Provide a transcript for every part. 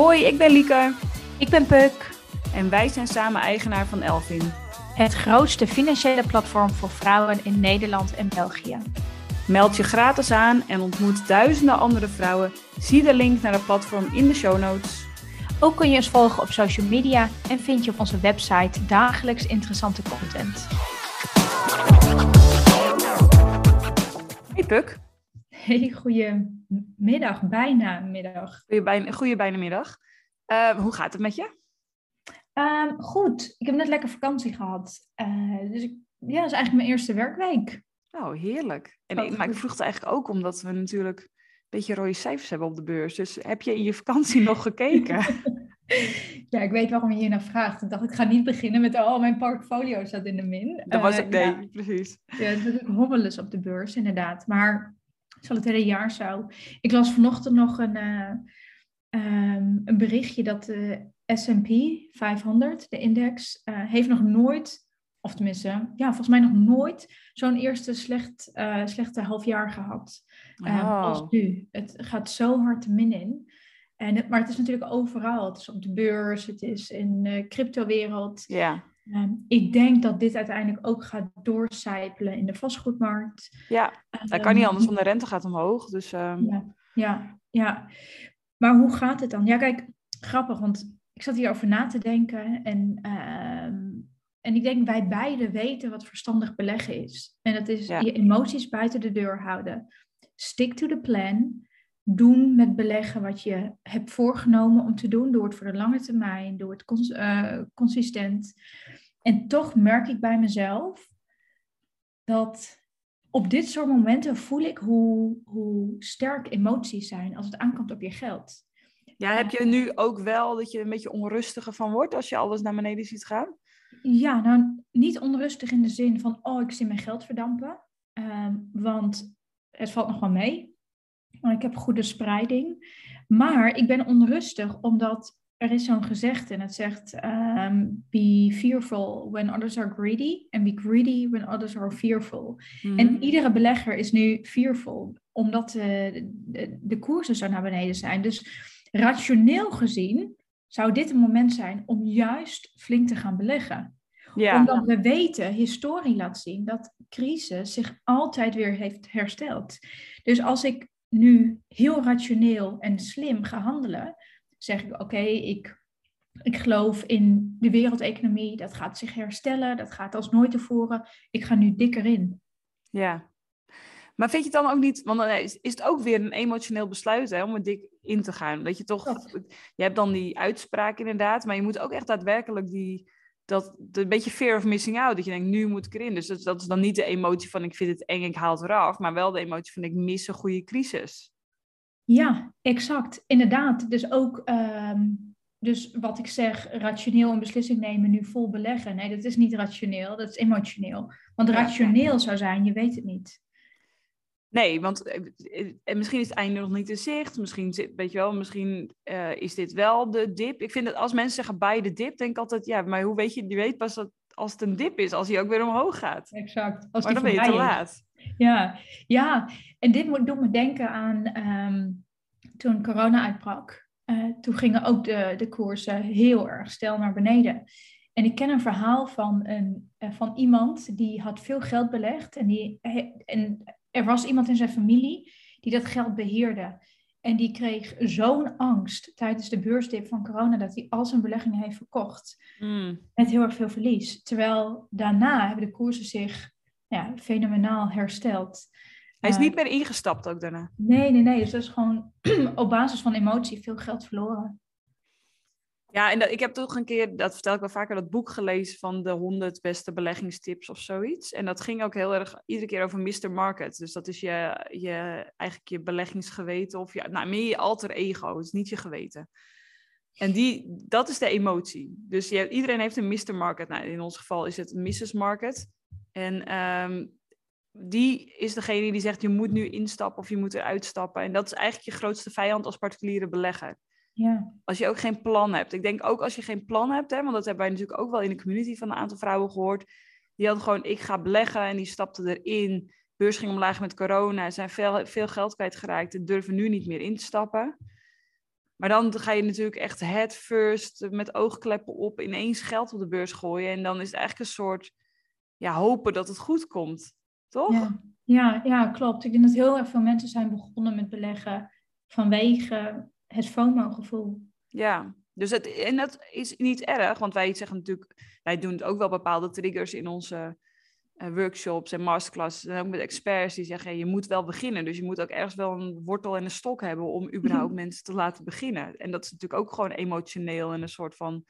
Hoi, ik ben Lieke. Ik ben Puk. En wij zijn samen eigenaar van Elvin. Het grootste financiële platform voor vrouwen in Nederland en België. Meld je gratis aan en ontmoet duizenden andere vrouwen. Zie de link naar het platform in de show notes. Ook kun je ons volgen op social media en vind je op onze website dagelijks interessante content. Hey Puk. Hey, goedemiddag, bijna middag. Goeie, bijna, goeie bijna middag. Uh, hoe gaat het met je? Um, goed, ik heb net lekker vakantie gehad. Uh, dus ik, ja, dat is eigenlijk mijn eerste werkweek. Oh, heerlijk. En ik, maar ik vroeg het eigenlijk ook omdat we natuurlijk een beetje rode cijfers hebben op de beurs. Dus heb je in je vakantie nog gekeken? ja, ik weet waarom je hier naar vraagt. Ik dacht, ik ga niet beginnen met, oh, mijn portfolio staat in de min. Dat was het, uh, nee, ja. precies. Ja, het is natuurlijk hobbelus op de beurs, inderdaad. Maar zal het hele jaar zo. Ik las vanochtend nog een, uh, um, een berichtje dat de S&P 500, de index, uh, heeft nog nooit, of tenminste, ja, volgens mij nog nooit zo'n eerste slecht, uh, slechte halfjaar gehad oh. als nu. Het gaat zo hard te min in. En het, maar het is natuurlijk overal. Het is op de beurs, het is in de cryptowereld. Ja. Um, ik denk dat dit uiteindelijk ook gaat doorcijpelen in de vastgoedmarkt. Ja, dat kan niet anders, want de rente gaat omhoog. Dus, um... ja, ja, ja, maar hoe gaat het dan? Ja, kijk, grappig, want ik zat hierover na te denken. En, uh, en ik denk, wij beiden weten wat verstandig beleggen is. En dat is ja. je emoties buiten de deur houden. Stick to the plan. Doen met beleggen wat je hebt voorgenomen om te doen. Doe het voor de lange termijn. Doe het cons uh, consistent. En toch merk ik bij mezelf dat op dit soort momenten voel ik hoe, hoe sterk emoties zijn als het aankomt op je geld. Ja, heb je nu ook wel dat je een beetje onrustiger van wordt als je alles naar beneden ziet gaan? Ja, nou niet onrustig in de zin van, oh, ik zie mijn geld verdampen. Um, want het valt nog wel mee. Maar ik heb goede spreiding. Maar ik ben onrustig omdat er is zo'n gezegde en het zegt: um, Be fearful when others are greedy, and be greedy when others are fearful. Mm. En iedere belegger is nu fearful, omdat de, de, de koersen zo naar beneden zijn. Dus rationeel gezien zou dit een moment zijn om juist flink te gaan beleggen. Ja. Omdat we weten, historie laat zien, dat crisis zich altijd weer heeft hersteld. Dus als ik nu heel rationeel en slim ga handelen, zeg ik, oké, ik, ik geloof in de wereldeconomie, dat gaat zich herstellen, dat gaat als nooit tevoren. Ik ga nu dikker in. Ja. Maar vind je het dan ook niet, want dan is, is het ook weer een emotioneel besluit hè, om er dik in te gaan. Dat je toch, je hebt dan die uitspraak inderdaad, maar je moet ook echt daadwerkelijk die, dat, een beetje fear of missing out. Dat je denkt, nu moet ik erin. Dus dat, dat is dan niet de emotie van ik vind het eng, ik haal het eraf. Maar wel de emotie van ik mis een goede crisis. Ja, exact. Inderdaad. Dus ook, um, dus wat ik zeg, rationeel een beslissing nemen, nu vol beleggen. Nee, dat is niet rationeel, dat is emotioneel. Want rationeel zou zijn, je weet het niet. Nee, want en eh, eh, misschien is het einde nog niet in zicht. Misschien, weet je wel, misschien uh, is dit wel de dip. Ik vind dat als mensen zeggen bij de dip, denk ik altijd, ja, maar hoe weet je, je weet pas dat als het een dip is, als hij ook weer omhoog gaat. Exact. Als maar dan ben je te laat. Ja, ja. en dit doet me denken aan um, toen corona uitbrak. Uh, toen gingen ook de, de koersen heel erg stel naar beneden. En ik ken een verhaal van, een, van iemand die had veel geld belegd. En, die, en er was iemand in zijn familie die dat geld beheerde. En die kreeg zo'n angst tijdens de beursdip van corona dat hij al zijn beleggingen heeft verkocht. Mm. Met heel erg veel verlies. Terwijl daarna hebben de koersen zich ja, fenomenaal hersteld. Hij is niet meer ingestapt ook daarna. Nee, nee, nee. Dus dat is gewoon op basis van emotie veel geld verloren. Ja, en ik heb toch een keer, dat vertel ik wel vaker, dat boek gelezen van de 100 beste beleggingstips of zoiets. En dat ging ook heel erg iedere keer over Mr. Market. Dus dat is je, je eigenlijk je beleggingsgeweten of je, nou, meer je alter ego, het is niet je geweten. En die, dat is de emotie. Dus je, iedereen heeft een Mr. Market. Nou, in ons geval is het Mrs. Market. En um, die is degene die zegt, je moet nu instappen of je moet eruit stappen. En dat is eigenlijk je grootste vijand als particuliere belegger. Ja. Als je ook geen plan hebt. Ik denk ook als je geen plan hebt, hè, want dat hebben wij natuurlijk ook wel in de community van een aantal vrouwen gehoord. Die hadden gewoon, ik ga beleggen en die stapten erin. Beurs ging omlaag met corona, zijn veel, veel geld kwijtgeraakt en durven nu niet meer in te stappen. Maar dan ga je natuurlijk echt head first met oogkleppen op ineens geld op de beurs gooien. En dan is het eigenlijk een soort ja, hopen dat het goed komt. Toch? Ja. Ja, ja, klopt. Ik denk dat heel erg veel mensen zijn begonnen met beleggen vanwege het FOMO-gevoel. Ja, dus het, en dat is niet erg, want wij zeggen natuurlijk, wij doen ook wel bepaalde triggers in onze uh, workshops en masterclasses en ook met experts die zeggen, je moet wel beginnen. Dus je moet ook ergens wel een wortel en een stok hebben om überhaupt mensen te laten beginnen. En dat is natuurlijk ook gewoon emotioneel en een soort van,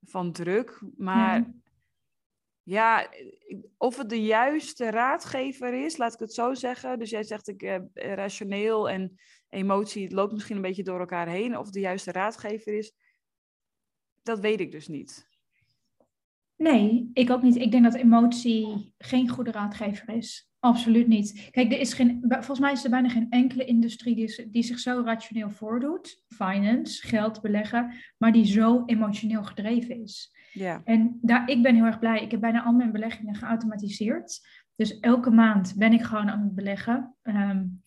van druk. Maar ja, of het de juiste raadgever is, laat ik het zo zeggen. Dus jij zegt ik eh, rationeel en emotie, het loopt misschien een beetje door elkaar heen. Of de juiste raadgever is, dat weet ik dus niet. Nee, ik ook niet. Ik denk dat emotie geen goede raadgever is. Absoluut niet. Kijk, er is geen, volgens mij is er bijna geen enkele industrie die, die zich zo rationeel voordoet. Finance, geld beleggen, maar die zo emotioneel gedreven is. Ja. En daar, ik ben heel erg blij. Ik heb bijna al mijn beleggingen geautomatiseerd. Dus elke maand ben ik gewoon aan het beleggen. Um,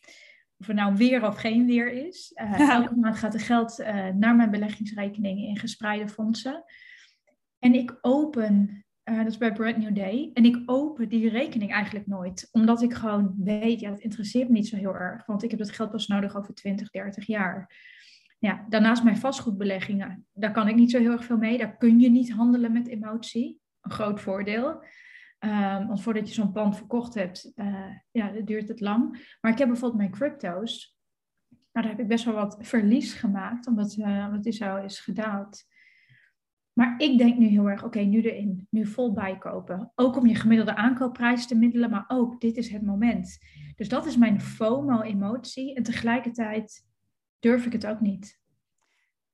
of er nou weer of geen weer is. Uh, elke maand gaat er geld uh, naar mijn beleggingsrekening in gespreide fondsen. En ik open, uh, dat is bij Brand New Day, en ik open die rekening eigenlijk nooit. Omdat ik gewoon weet, ja, het interesseert me niet zo heel erg. Want ik heb dat geld pas nodig over 20, 30 jaar. Ja, daarnaast mijn vastgoedbeleggingen, daar kan ik niet zo heel erg veel mee. Daar kun je niet handelen met emotie. Een groot voordeel. Um, want voordat je zo'n pand verkocht hebt, uh, ja, duurt het lang. Maar ik heb bijvoorbeeld mijn crypto's. Nou, daar heb ik best wel wat verlies gemaakt, omdat, uh, omdat die zo is gedaald. Maar ik denk nu heel erg, oké, nu erin, nu vol bijkopen. Ook om je gemiddelde aankoopprijs te middelen, maar ook dit is het moment. Dus dat is mijn FOMO-emotie. En tegelijkertijd durf ik het ook niet.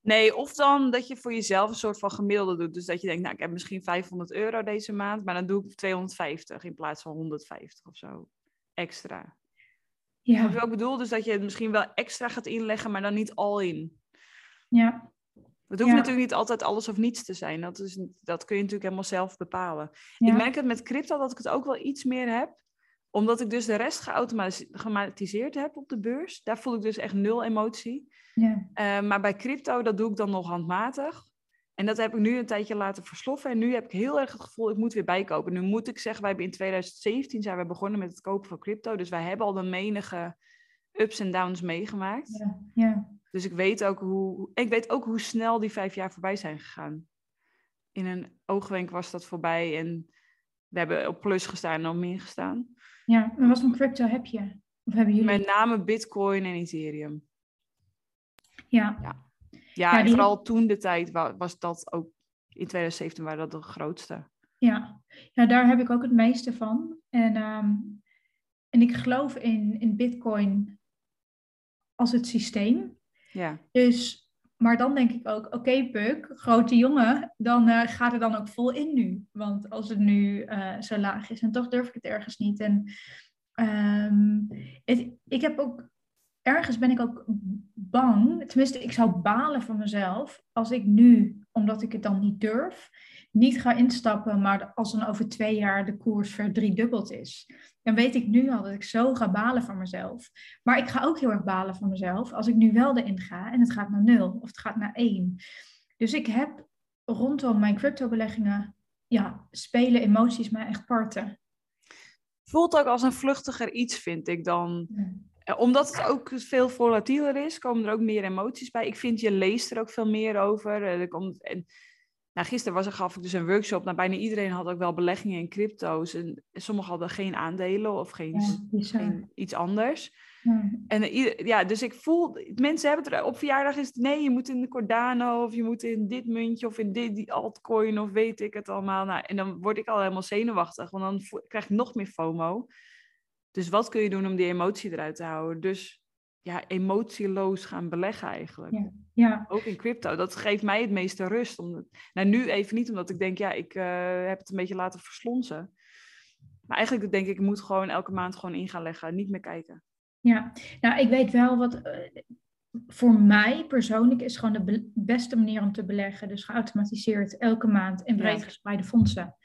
Nee, of dan dat je voor jezelf een soort van gemiddelde doet. Dus dat je denkt, nou, ik heb misschien 500 euro deze maand, maar dan doe ik 250 in plaats van 150 of zo. Extra. Ja. Wat ik bedoel? Dus dat je het misschien wel extra gaat inleggen, maar dan niet al in. Ja. Het hoeft natuurlijk niet altijd alles of niets te zijn. Dat, is, dat kun je natuurlijk helemaal zelf bepalen. Ik merk het met crypto dat ik het ook wel iets meer heb omdat ik dus de rest geautomatiseerd heb op de beurs. Daar voel ik dus echt nul emotie. Ja. Uh, maar bij crypto, dat doe ik dan nog handmatig. En dat heb ik nu een tijdje laten versloffen. En nu heb ik heel erg het gevoel, ik moet weer bijkopen. Nu moet ik zeggen, wij hebben in 2017 zijn we begonnen met het kopen van crypto. Dus wij hebben al de menige ups en downs meegemaakt. Ja. ja. Dus ik weet, ook hoe, ik weet ook hoe snel die vijf jaar voorbij zijn gegaan. In een oogwenk was dat voorbij. En we hebben op plus gestaan en op min gestaan. Ja, en wat voor crypto heb je? Of hebben jullie? Met name Bitcoin en Ethereum. Ja. Ja, ja, en vooral toen de tijd was dat ook, in 2017 waren dat de grootste. Ja, ja daar heb ik ook het meeste van. En, ehm, en ik geloof in, in Bitcoin als het systeem. Ja. Dus maar dan denk ik ook, oké okay, Puk, grote jongen, dan uh, gaat er dan ook vol in nu. Want als het nu uh, zo laag is, en toch durf ik het ergens niet. En um, het, ik heb ook, ergens ben ik ook bang, tenminste ik zou balen van mezelf, als ik nu, omdat ik het dan niet durf, niet ga instappen, maar als dan over twee jaar de koers verdriedubbeld is, dan weet ik nu al dat ik zo ga balen van mezelf. Maar ik ga ook heel erg balen van mezelf als ik nu wel erin ga en het gaat naar nul of het gaat naar één. Dus ik heb rondom mijn crypto-beleggingen, ja, spelen emoties mij echt parten. Voelt ook als een vluchtiger iets, vind ik dan. Eh, omdat het ook veel volatieler is, komen er ook meer emoties bij. Ik vind, je leest er ook veel meer over. Eh, er komt, en nou, gisteren was er, gaf ik dus een workshop. Nou, bijna iedereen had ook wel beleggingen in crypto's. En sommigen hadden geen aandelen of geen, geen iets anders. Ja. En eh, ja, dus ik voel, mensen hebben het er, op verjaardag is het, nee, je moet in de Cordano of je moet in dit muntje of in dit die altcoin of weet ik het allemaal. Nou, en dan word ik al helemaal zenuwachtig, want dan krijg ik nog meer FOMO. Dus wat kun je doen om die emotie eruit te houden? Dus ja, emotieloos gaan beleggen eigenlijk. Ja. ja. Ook in crypto. Dat geeft mij het meeste rust. Omdat, nou, nu even niet, omdat ik denk, ja, ik uh, heb het een beetje laten verslonsen. Maar eigenlijk denk ik, ik moet gewoon elke maand gewoon in gaan leggen. Niet meer kijken. Ja, nou, ik weet wel wat... Uh, voor mij persoonlijk is gewoon de beste manier om te beleggen. Dus geautomatiseerd elke maand in breed gespreide fondsen.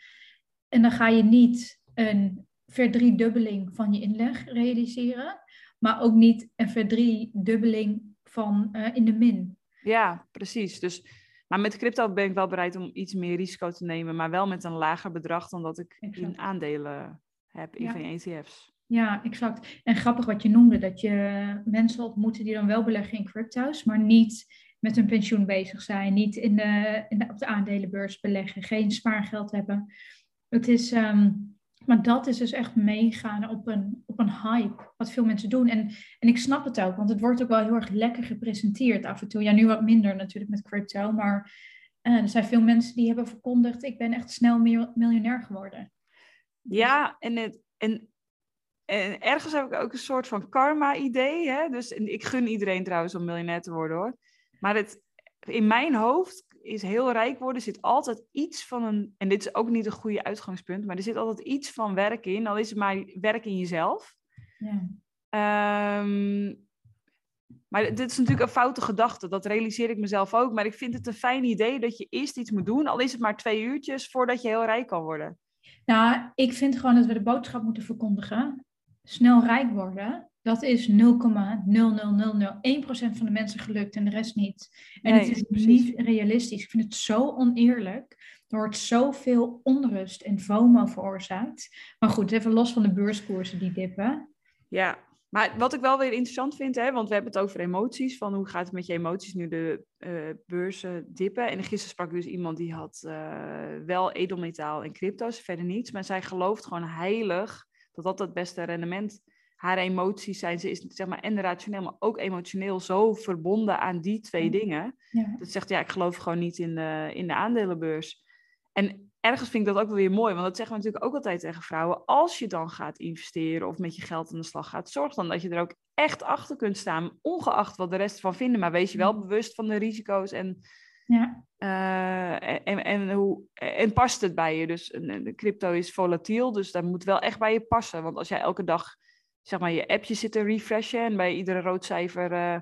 En dan ga je niet een verdriedubbeling van je inleg realiseren maar ook niet een verdriedubbeling van uh, in de min. Ja, precies. Dus, maar met crypto ben ik wel bereid om iets meer risico te nemen, maar wel met een lager bedrag dan dat ik in aandelen heb in Ja. van ETF's. Ja, exact. En grappig wat je noemde, dat je mensen ontmoeten die dan wel beleggen in crypto's, maar niet met hun pensioen bezig zijn, niet in de, in de, op de aandelenbeurs beleggen, geen spaargeld hebben. Het is, ehm, maar dat is dus echt meegaan op een, op een hype, wat veel mensen doen. En, en ik snap het ook, want het wordt ook wel heel erg lekker gepresenteerd af en toe. Ja, nu wat minder natuurlijk met crypto, maar eh, er zijn veel mensen die hebben verkondigd, ik ben echt snel mil- miljonair geworden. Ja, en, het, en, en ergens heb ik ook een soort van karma-idee. Dus ik gun iedereen trouwens om miljonair te worden hoor. Maar het, in mijn hoofd is heel rijk worden, zit altijd iets van een. En dit is ook niet een goede uitgangspunt, maar er zit altijd iets van werk in. Al is het maar werk in jezelf. Ja, Ehm, maar dit is natuurlijk een foute gedachte, dat realiseer ik mezelf ook. Maar ik vind het een fijn idee dat je eerst iets moet doen, al is het maar twee uurtjes, voordat je heel rijk kan worden. Nou, ik vind gewoon dat we de boodschap moeten verkondigen. Snel rijk worden, dat is 0,00001% van de mensen gelukt en de rest niet. En Nee, het is precies. niet realistisch. Ik vind het zo oneerlijk. Er wordt zoveel onrust en FOMO veroorzaakt. Maar goed, even los van de beurskoersen die dippen. Ja, maar wat ik wel weer interessant vind, hè, want we hebben het over emoties, van hoe gaat het met je emoties nu de eh, beurzen dippen. En gisteren sprak dus iemand die had eh, wel edelmetaal en crypto's, verder niets, maar zij gelooft gewoon heilig dat dat het beste rendement. Haar emoties zijn, ze is zeg maar en rationeel, maar ook emotioneel zo verbonden aan die twee dingen. Ja, Dat zegt, ja, ik geloof gewoon niet in de, in de aandelenbeurs. En ergens vind ik dat ook wel weer mooi, want dat zeggen we natuurlijk ook altijd tegen vrouwen. Als je dan gaat investeren of met je geld aan de slag gaat, zorg dan dat je er ook echt achter kunt staan, ongeacht wat de rest ervan vinden. Maar wees je wel bewust van de risico's en, ja, eh, en, en, hoe, en past het bij je. Dus crypto is volatiel, dus dat moet wel echt bij je passen. Want als jij elke dag zeg maar, je appje zit te refreshen en bij iedere rood cijfer eh,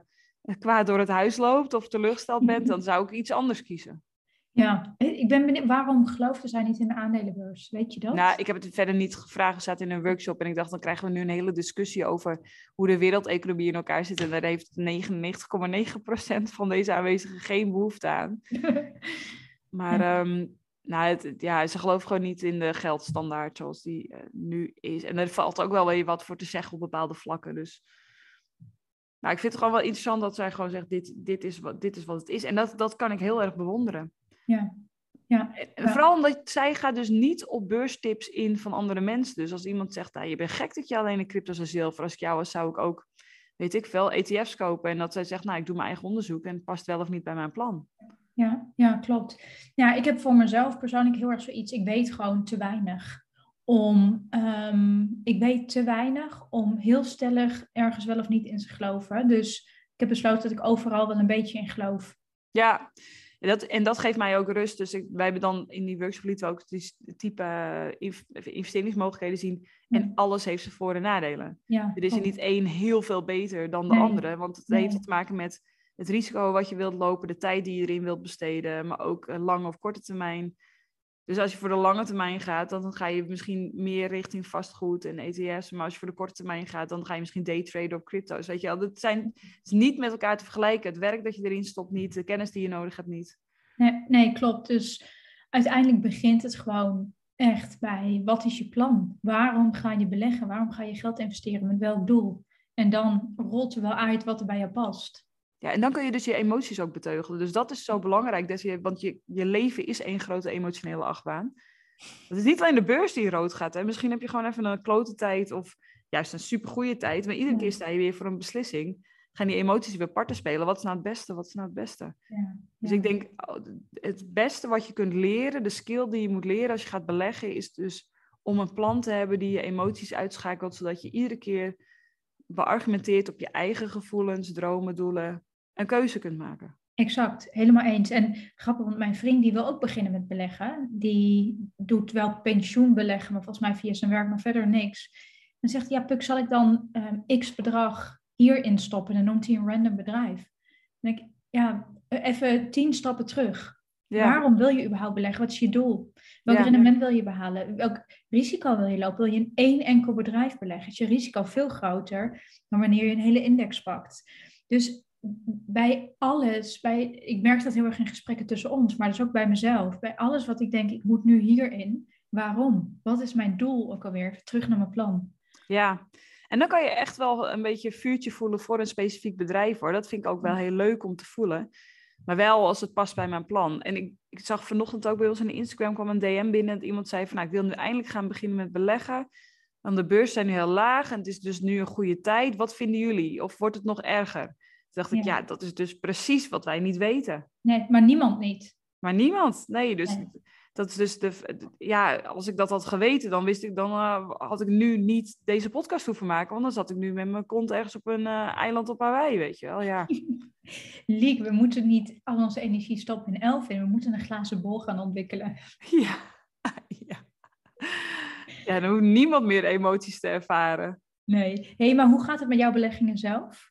kwaad door het huis loopt of teleurgesteld bent, dan zou ik iets anders kiezen. ja. Ik ben benieuwd, waarom geloofde zij niet in de aandelenbeurs? Weet je dat? Nou, ik heb het verder niet gevraagd. Het staat in een workshop. En ik dacht, dan krijgen we nu een hele discussie over hoe de wereldeconomie in elkaar zit. En daar heeft 99,9% van deze aanwezigen geen behoefte aan. Maar ehm, nou, het, ja, ze geloven gewoon niet in de geldstandaard zoals die eh, nu is. En er valt ook wel weer wat voor te zeggen op bepaalde vlakken. Dus nou, ik vind het gewoon wel interessant dat zij gewoon zegt, dit, dit, is, wat, dit is wat het is. En dat, dat kan ik heel erg bewonderen. ja. Ja, En Ja. Vooral omdat zij gaat dus niet op beurstips in van andere mensen. Dus als iemand zegt, nou, je bent gek dat je alleen in crypto's en zilver. Als ik jou was, zou ik ook, weet ik veel, ETF's kopen. En dat zij zegt, nou, ik doe mijn eigen onderzoek en het past wel of niet bij mijn plan. Ja, ja, klopt. Ja, ik heb voor mezelf persoonlijk heel erg zoiets. Ik weet gewoon te weinig om. ehm, ik weet te weinig om heel stellig ergens wel of niet in te geloven. Dus ik heb besloten dat ik overal wel een beetje in geloof. Ja, en dat, en dat geeft mij ook rust. Dus ik, wij hebben dan in die workshop lieten we ook die type eh, inv- investeringsmogelijkheden zien. En Ja. alles heeft zijn voor- en nadelen. Ja, Er is er niet één heel veel beter dan de Nee. andere. Want het Nee. heeft te maken met het risico wat je wilt lopen, de tijd die je erin wilt besteden, maar ook eh, lange of korte termijn. Dus als je voor de lange termijn gaat, dan ga je misschien meer richting vastgoed en ETF's. Maar als je voor de korte termijn gaat, dan ga je misschien daytraden op crypto's. Weet je wel, dat zijn het is niet met elkaar te vergelijken. Het werk dat je erin stopt niet, de kennis die je nodig hebt niet. Nee, nee, klopt. Dus uiteindelijk begint het gewoon echt bij wat is je plan? Waarom ga je beleggen? Waarom ga je geld investeren? Met welk doel? En dan rolt er wel uit wat er bij je past. Ja, en dan kun je dus je emoties ook beteugelen. Dus dat is zo belangrijk, dat je, want je, je leven is één grote emotionele achtbaan. Het is niet alleen de beurs die rood gaat. Hè. Misschien heb je gewoon even een klote tijd of juist een supergoeie tijd. Maar iedere Ja. keer sta je weer voor een beslissing. Gaan die emoties weer parten spelen. Wat is nou het beste? Wat is nou het beste? Ja, Dus ik denk, oh, het beste wat je kunt leren, de skill die je moet leren als je gaat beleggen, is dus om een plan te hebben die je emoties uitschakelt, zodat je iedere keer beargumenteerd op je eigen gevoelens, dromen, doelen, een keuze kunt maken. Exact, helemaal eens. En grappig, want mijn vriend die wil ook beginnen met beleggen. Die doet wel pensioenbeleggen, maar volgens mij via zijn werk, maar verder niks. Dan zegt hij, ja Puk, zal ik dan ehm, x bedrag hierin stoppen? En dan noemt hij een random bedrijf. Dan denk ik, ja, even tien stappen terug. Waarom wil je überhaupt beleggen? Wat is je doel? Welk Ja. rendement wil je behalen? Welk risico wil je lopen? Wil je in één enkel bedrijf beleggen? Is je risico veel groter dan wanneer je een hele index pakt? Dus bij alles, bij, ik merk dat heel erg in gesprekken tussen ons, maar dus ook bij mezelf. Bij alles wat ik denk, ik moet nu hierin. Waarom? Wat is mijn doel ook alweer? Terug naar mijn plan. Ja, en dan kan je echt wel een beetje vuurtje voelen voor een specifiek bedrijf hoor. Dat vind ik ook wel heel leuk om te voelen. Maar wel als het past bij mijn plan. En ik, ik zag vanochtend ook bij ons in Instagram kwam een DM binnen. Dat iemand zei van nou, ik wil nu eindelijk gaan beginnen met beleggen. Want de beurs zijn nu heel laag en het is dus nu een goede tijd. Wat vinden jullie? Of wordt het nog erger? Toen dacht ik, ja, dat is dus precies wat wij niet weten. Nee, maar niemand niet. Maar niemand, nee. Dus dat is dus de, ja, als ik dat had geweten, dan wist ik, dan uh, had ik nu niet deze podcast hoeven maken. Want dan zat ik nu met mijn kont ergens op een uh, eiland op Hawaii, weet je wel, ja. Liek, we moeten niet al onze energie stoppen in Elfin. We moeten een glazen bol gaan ontwikkelen. Ja, ja. Ja, dan hoeft niemand meer emoties te ervaren. Nee. Hé, hey, maar hoe gaat het met jouw beleggingen zelf?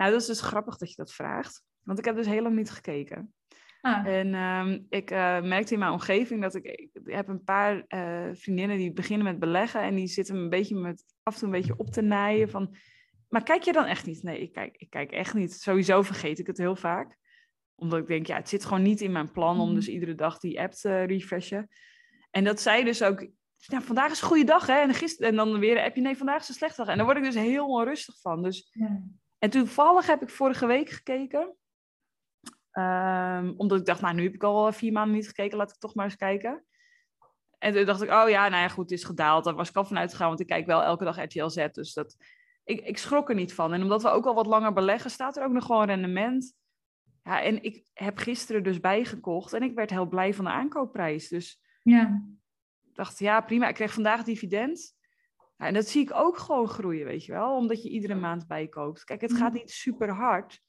Nou, dat is dus grappig dat je dat vraagt. Want ik heb dus heel lang niet gekeken. Ah. En um, ik uh, merkte in mijn omgeving dat ik, ik heb een paar uh, vriendinnen die beginnen met beleggen en die zitten een beetje met af en toe een beetje op te naaien van, maar kijk je dan echt niet? Nee, ik kijk, ik kijk echt niet. Sowieso vergeet ik het heel vaak. Omdat ik denk, ja, het zit gewoon niet in mijn plan om mhm. dus iedere dag die app te refreshen. En dat zij dus ook, nou, vandaag is een goede dag hè. En, gisteren, en dan weer een appje, nee, vandaag is een slechte dag. En daar word ik dus heel onrustig van. Dus, ja. En toevallig heb ik vorige week gekeken. Um, omdat ik dacht, nou, nu heb ik al vier maanden niet gekeken, laat ik toch maar eens kijken. En toen dacht ik, oh ja, nou ja, goed, het is gedaald. Daar was ik al vanuit gegaan, want ik kijk wel elke dag RTL Z. Dus dat, ik, ik schrok er niet van. En omdat we ook al wat langer beleggen, staat er ook nog gewoon rendement. Ja, en ik heb gisteren dus bijgekocht en ik werd heel blij van de aankoopprijs. Dus ja. ik dacht, ja, prima. Ik kreeg vandaag dividend. Ja, en dat zie ik ook gewoon groeien, weet je wel. Omdat je iedere maand bijkoopt. Kijk, het gaat niet super hard.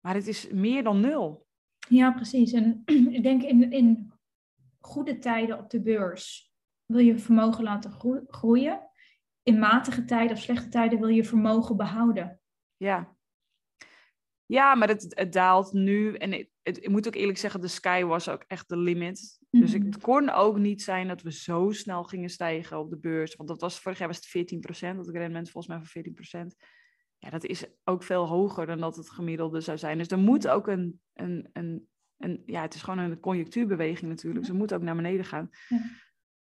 Maar het is meer dan nul. Ja, precies. En ik denk in, in goede tijden op de beurs wil je vermogen laten groeien. In matige tijden of slechte tijden wil je vermogen behouden. Ja. Ja, maar het, het daalt nu. En het, ik moet ook eerlijk zeggen, de sky was ook echt de limit. Dus mhm. het kon ook niet zijn dat we zo snel gingen stijgen op de beurs. Want dat was vorig jaar was het 14%, dat ik rendement volgens mij van 14% ja, dat is ook veel hoger dan dat het gemiddelde zou zijn. Dus er moet ook een, een, een, een ja, het is gewoon een conjunctuurbeweging natuurlijk. Ze moet ook naar beneden gaan. Ja.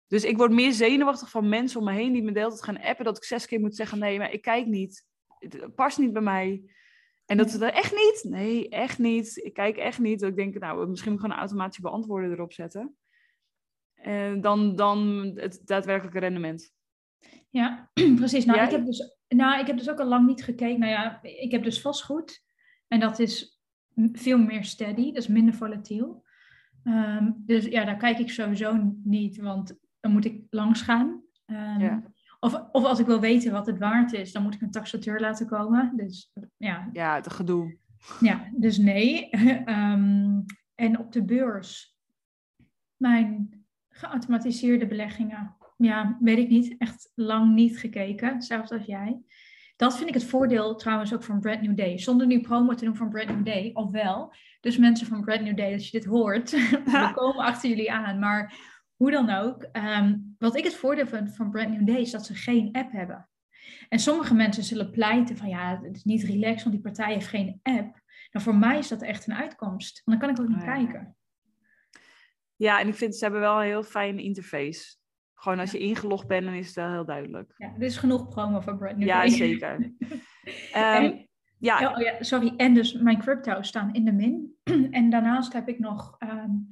Dus ik word meer zenuwachtig van mensen om me heen die me deelt gaan appen, dat ik zes keer moet zeggen, nee, maar ik kijk niet. Het past niet bij mij. En dat ze er echt niet? Nee, echt niet. Ik kijk echt niet. Dat ik denk, nou, misschien moet ik gewoon een automatische beantwoorden erop zetten. En dan, dan het daadwerkelijke rendement. Ja, precies. Nou, ik heb dus nou, ik heb dus ook al lang niet gekeken. Nou ja, ik heb dus vastgoed. En dat is veel meer steady, dat is minder volatiel. Ehm, dus ja, daar kijk ik sowieso niet, want dan moet ik langs gaan. Ehm, ja. Of, of als ik wil weten wat het waard is, dan moet ik een taxateur laten komen. Dus ja. Ja, het gedoe. Ja, dus nee. Ehm, en op de beurs, mijn geautomatiseerde beleggingen ja, weet ik niet. Echt lang niet gekeken, zelfs als jij. Dat vind ik het voordeel trouwens ook van Brand New Day. Zonder nu promo te doen van Brand New Day, of wel. Dus mensen van Brand New Day, als je dit hoort, we komen achter jullie aan. Maar hoe dan ook, ehm, wat ik het voordeel vind van Brand New Day is dat ze geen app hebben. En sommige mensen zullen pleiten van ja, het is niet relaxed, want die partij heeft geen app. Nou, voor mij is dat echt een uitkomst. Want dan kan ik ook niet oh kijken. Ja, en ik vind ze hebben wel een heel fijne interface. Gewoon als je ingelogd bent, dan is het wel heel duidelijk. Ja, er is genoeg promo voor Brand New Ja, zeker. um, ja. Oh, oh, ja, sorry. En dus mijn crypto's staan in de min. en daarnaast heb ik nog, um,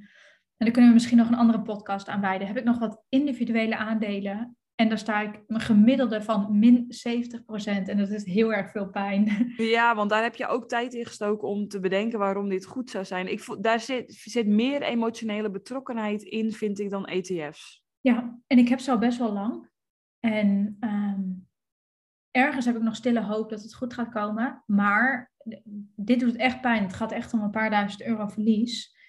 en daar kunnen we misschien nog een andere podcast aan wijden, heb ik nog wat individuele aandelen. En daar sta ik een gemiddelde van min 70%. En dat is heel erg veel pijn. Ja, want daar heb je ook tijd in gestoken om te bedenken waarom dit goed zou zijn. Ik, daar zit, zit meer emotionele betrokkenheid in, vind ik, dan ETF's. Ja, en ik heb ze al best wel lang. En ehm, ergens heb ik nog stille hoop dat het goed gaat komen. Maar dit doet echt pijn. Het gaat echt om een paar duizend euro verlies.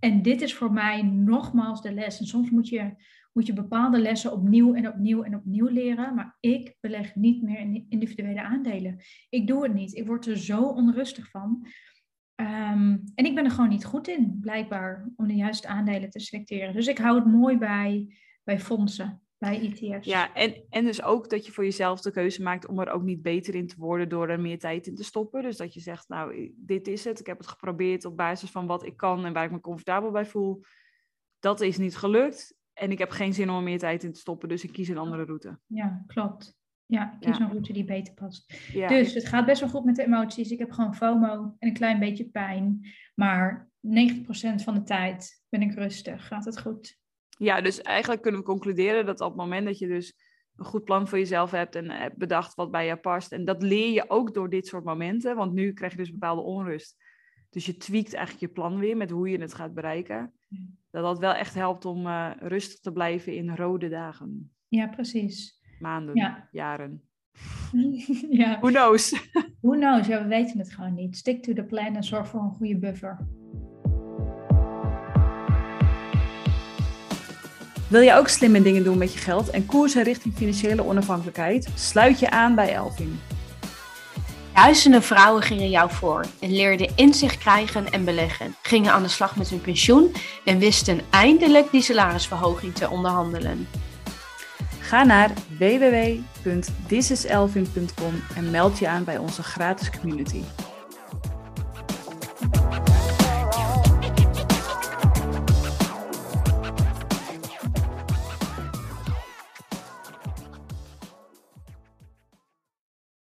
En dit is voor mij nogmaals de les. En soms moet je, moet je bepaalde lessen opnieuw en opnieuw en opnieuw leren. Maar ik beleg niet meer in individuele aandelen. Ik doe het niet. Ik word er zo onrustig van. Ehm, en ik ben er gewoon niet goed in, blijkbaar, om de juiste aandelen te selecteren. Dus ik hou het mooi bij, bij fondsen. Bij ETF's. Ja, en, en dus ook dat je voor jezelf de keuze maakt om er ook niet beter in te worden door er meer tijd in te stoppen. Dus dat je zegt, nou, dit is het. Ik heb het geprobeerd op basis van wat ik kan en waar ik me comfortabel bij voel. Dat is niet gelukt. En ik heb geen zin om er meer tijd in te stoppen, dus ik kies een andere route. Ja, klopt. Ja, ik kies Ja. een route die beter past. Ja, Dus het gaat best wel goed met de emoties. Ik heb gewoon FOMO en een klein beetje pijn. Maar 90% van de tijd ben ik rustig. Gaat het goed? Ja, dus eigenlijk kunnen we concluderen dat op het moment dat je dus een goed plan voor jezelf hebt en hebt bedacht wat bij jou past. En dat leer je ook door dit soort momenten, want nu krijg je dus bepaalde onrust. Dus je tweakt eigenlijk je plan weer met hoe je het gaat bereiken. Dat dat wel echt helpt om eh, rustig te blijven in rode dagen, Ja, precies. maanden, Ja. jaren. ja, Who knows? who knows? Ja, we weten het gewoon niet. Stick to the plan en zorg voor een goede buffer. Wil je ook slimme dingen doen met je geld en koersen richting financiële onafhankelijkheid? Sluit je aan bij Elvin. Duizenden vrouwen gingen jou voor en leerden inzicht krijgen en beleggen, gingen aan de slag met hun pensioen en wisten eindelijk die salarisverhoging te onderhandelen. Ga naar www.thisiselvin.com en meld je aan bij onze gratis community.